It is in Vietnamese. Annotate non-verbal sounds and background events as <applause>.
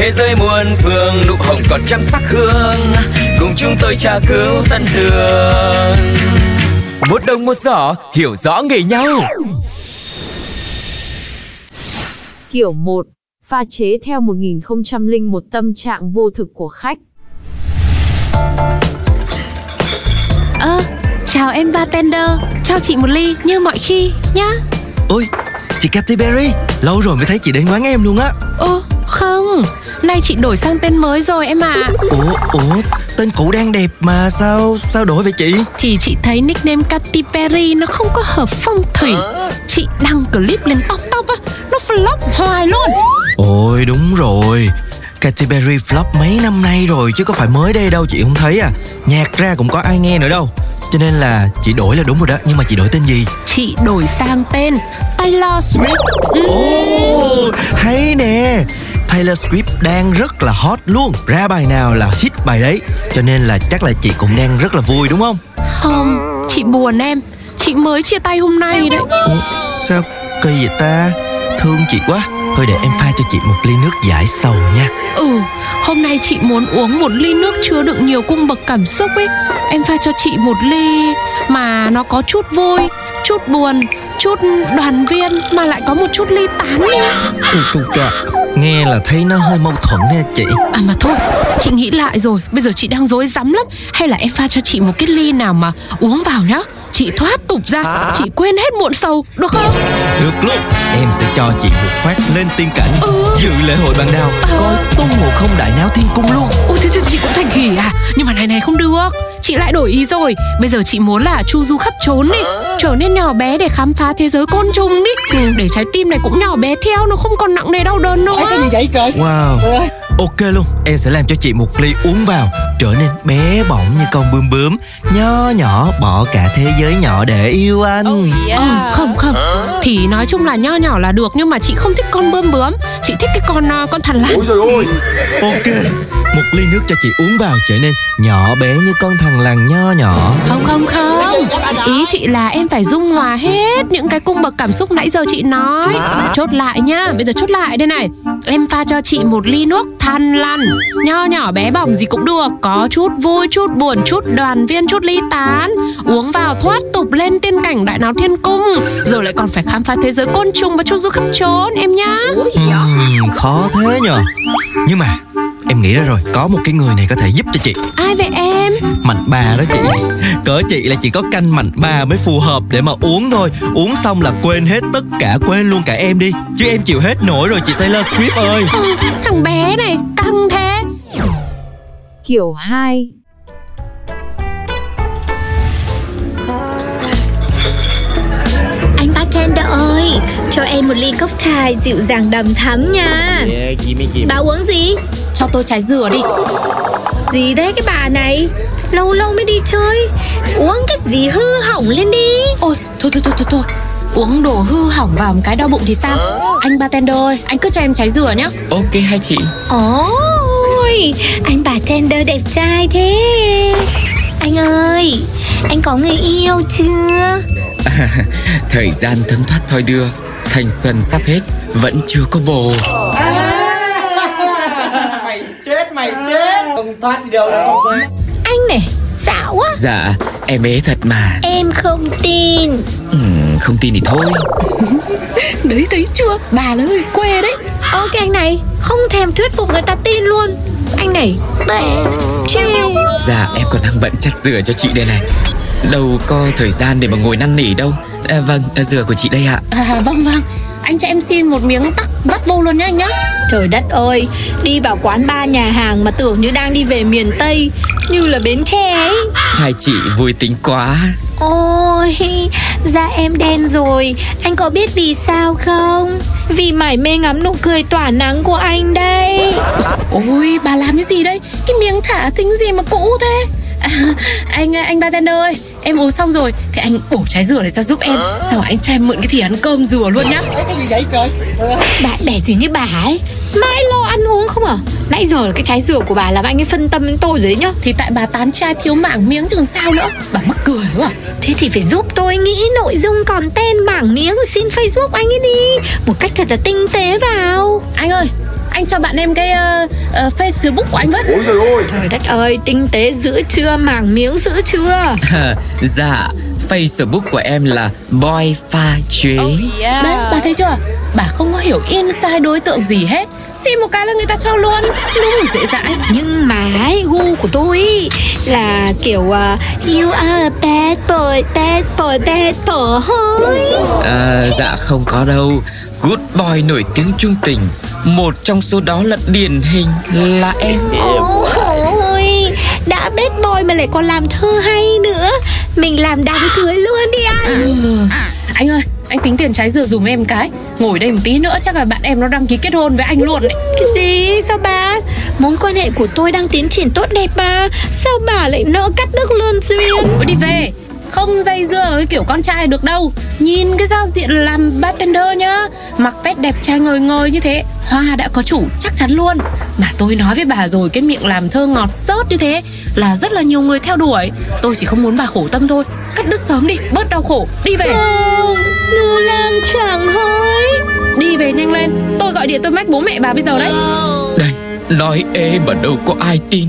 Thế giới muôn phương nụ hồng còn trăm sắc hương Cùng chúng tôi tra cứu tân đường Một đồng một giỏ hiểu rõ nghề nhau Kiểu 1. Pha chế theo 1001 tâm trạng vô thực của khách. Ơ, chào em bartender, cho chị một ly như mọi khi nhá. Ôi, chị Katy Perry, lâu rồi mới thấy chị đến quán em luôn á Ô, không, nay chị đổi sang tên mới rồi em à. Ủa, ủa, tên cũ đang đẹp mà sao, sao đổi vậy chị? Thì chị thấy nickname Katy Perry nó không có hợp phong thủy. Chị đăng clip lên top top á, nó flop hoài luôn. Ôi, đúng rồi Katy Perry flop mấy năm nay rồi chứ có phải mới đây đâu chị không thấy à Nhạc ra cũng có ai nghe nữa đâu Cho nên là chị đổi là đúng rồi đó Nhưng mà chị đổi tên gì? Chị đổi sang tên Taylor Swift. Ừ. Ồ, hay nè Taylor Swift đang rất là hot luôn. Ra bài nào là hit bài đấy. Cho nên là chắc là chị cũng đang rất là vui đúng không? Không, chị buồn em. Chị mới chia tay hôm nay đấy. Ủa, sao kỳ vậy ta? Thương chị quá. Thôi để em pha cho chị một ly nước giải sầu nha. Ừ, hôm nay chị muốn uống một ly nước chứa đựng nhiều cung bậc cảm xúc ấy. Em pha cho chị một ly mà nó có chút vui, chút buồn, chút đoàn viên mà lại có một chút ly tán nữa Ôi cha Nghe là thấy nó hơi mâu thuẫn nha chị. À mà thôi, chị nghĩ lại rồi, bây giờ chị đang dối rắm lắm. Hay là em pha cho chị một cái ly nào mà uống vào nhá. Chị thoát tục ra, chị quên hết muộn sầu, được không? Được luôn Em sẽ cho chị một phát lên tiên cảnh. Ừ. Dự lễ hội bàn đào Coi tôn ngộ không đại náo thiên cung luôn. Ôi thế, thế chị cũng thành khỉ à? Nhưng mà này này không được. Chị lại đổi ý rồi. Bây giờ chị muốn là chu du khắp trốn đi Trở nên nhỏ bé để khám phá thế giới côn trùng đi Để trái tim này cũng nhỏ bé theo Nó không còn nặng nề đau đớn nữa. Wow Ok luôn Em sẽ làm cho chị một ly uống vào. Trở nên bé bỏng như con bướm bướm. Nho nhỏ bỏ cả thế giới nhỏ để yêu anh. Ờ, Không không. Thì nói chung là nho nhỏ là được Nhưng mà chị không thích con bươm bướm. Chị thích cái con à, con thằn lằn. Ok Một ly nước cho chị uống vào trở nên nhỏ bé như con thằng lằn nho nhỏ. Không không không Ý chị là em phải dung hòa hết Những cái cung bậc cảm xúc nãy giờ chị nói. Chốt lại nhá Bây giờ chốt lại đây này. Em pha cho chị một ly nước than lằn Nho nhỏ bé bỏng gì cũng được. Có chút vui, chút buồn, chút đoàn viên, chút ly tán. Uống vào thoát tục lên tiên cảnh đại náo thiên cung. Rồi lại còn phải khám phá thế giới côn trùng và chu du khắp trốn em nhá. Ừm, Khó thế nhờ. Nhưng mà Em nghĩ ra rồi Có một cái người này có thể giúp cho chị Ai vậy em? Mạnh bà đó chị Cỡ chị là chỉ có canh mạnh bà mới phù hợp để mà uống thôi Uống xong là quên hết tất cả Quên luôn cả em đi Chứ em chịu hết nổi rồi chị Taylor Swift ơi Ừ, thằng bé này căng thế Kiểu 2. Anh bartender ơi, cho em một ly cocktail dịu dàng đầm thắm nha. Bà uống gì? Cho tôi trái dừa đi Gì đấy cái bà này? Lâu lâu mới đi chơi, uống cái gì hư hỏng lên đi. Ôi, thôi thôi thôi thôi thôi Uống đồ hư hỏng vào một cái đau bụng thì sao Anh bartender ơi, anh cứ cho em trái dừa nhá Ok hai chị Ôi, anh bartender đẹp trai thế. Anh ơi, anh có người yêu chưa? <laughs> Thời gian thấm thoát thoi đưa Thanh xuân sắp hết Vẫn chưa có bồ Anh này, xạo quá. Dạ em ế thật mà Em không tin. Ừm, Không tin thì thôi <laughs> Đấy thấy chưa, bà là ơi, quê đấy Ok anh này, không thèm thuyết phục người ta tin luôn. Anh này, tệ. Chê. Dạ em còn đang bận chặt dừa cho chị đây này Đâu có thời gian để mà ngồi năn nỉ đâu à, Vâng, à, dừa của chị đây ạ À vâng vâng, anh cho em xin một miếng tắc vắt vô luôn nhá anh nhá. Trời đất ơi, đi vào quán ba nhà hàng mà tưởng như đang đi về miền Tây, như là Bến Tre ấy. Hai chị vui tính quá. Ôi, da em đen rồi, anh có biết vì sao không? vì mải mê ngắm nụ cười tỏa nắng của anh đây. Ôi bà làm cái gì đây? Cái miếng thả thính gì mà cũ thế à, <laughs> Anh anh bartender ơi Em uống xong rồi Thì anh bổ trái dừa này ra giúp em. Sao anh cho em mượn cái thìa ăn cơm dừa luôn nhá? Bạn bè gì như bà ấy? Mãi lo ăn uống không à? Nãy giờ là cái trái dừa của bà làm anh ấy phân tâm đến tôi rồi đấy nhá. Thì tại bà tán trai thiếu mảng miếng chứ sao nữa? Bà mắc cười quá. À. Thế thì phải giúp tôi nghĩ nội dung còn tên mảng miếng rồi xin Facebook anh ấy đi. Một cách thật là tinh tế vào. Anh ơi anh cho bạn em cái uh, uh, Facebook của anh với. Trời đất ơi, tinh tế giữ chưa, mảng miếng giữ chưa? <laughs> Dạ Facebook của em là Boy Pha Chế. Đấy, bà thấy chưa? Bà không có hiểu inside đối tượng gì hết. Xin một cái là người ta cho luôn. Đúng là dễ dãi. Nhưng mà ấy, gu của tôi ý, là kiểu uh, You are a bad boy, bad boy, bad boy. À, Dạ không có đâu. Good boy nổi tiếng trung tình Một trong số đó là điển hình là em Ôi, đã bad boy mà lại còn làm thơ hay nữa Mình làm đám cưới luôn đi anh ừ. Anh ơi, anh tính tiền trái dừa dùm em cái Ngồi đây một tí nữa chắc là bạn em nó đăng ký kết hôn với anh luôn đấy Cái gì? Sao bà? Mối quan hệ của tôi đang tiến triển tốt đẹp mà Sao bà lại nỡ cắt đứt luôn duyên? Ôi đi về không dây dưa với kiểu con trai được đâu. Nhìn cái giao diện làm bartender nhá Mặc vest đẹp trai ngời ngời như thế Hoa đã có chủ chắc chắn luôn. Mà tôi nói với bà rồi Cái miệng làm thơ ngọt sớt như thế Là rất là nhiều người theo đuổi. Tôi chỉ không muốn bà khổ tâm thôi Cắt đứt sớm đi, bớt đau khổ, đi về. Không, lang chẳng hối. Đi về nhanh lên Tôi gọi điện tôi mách bố mẹ bà bây giờ đấy. Đây, nói ê mà đâu có ai tin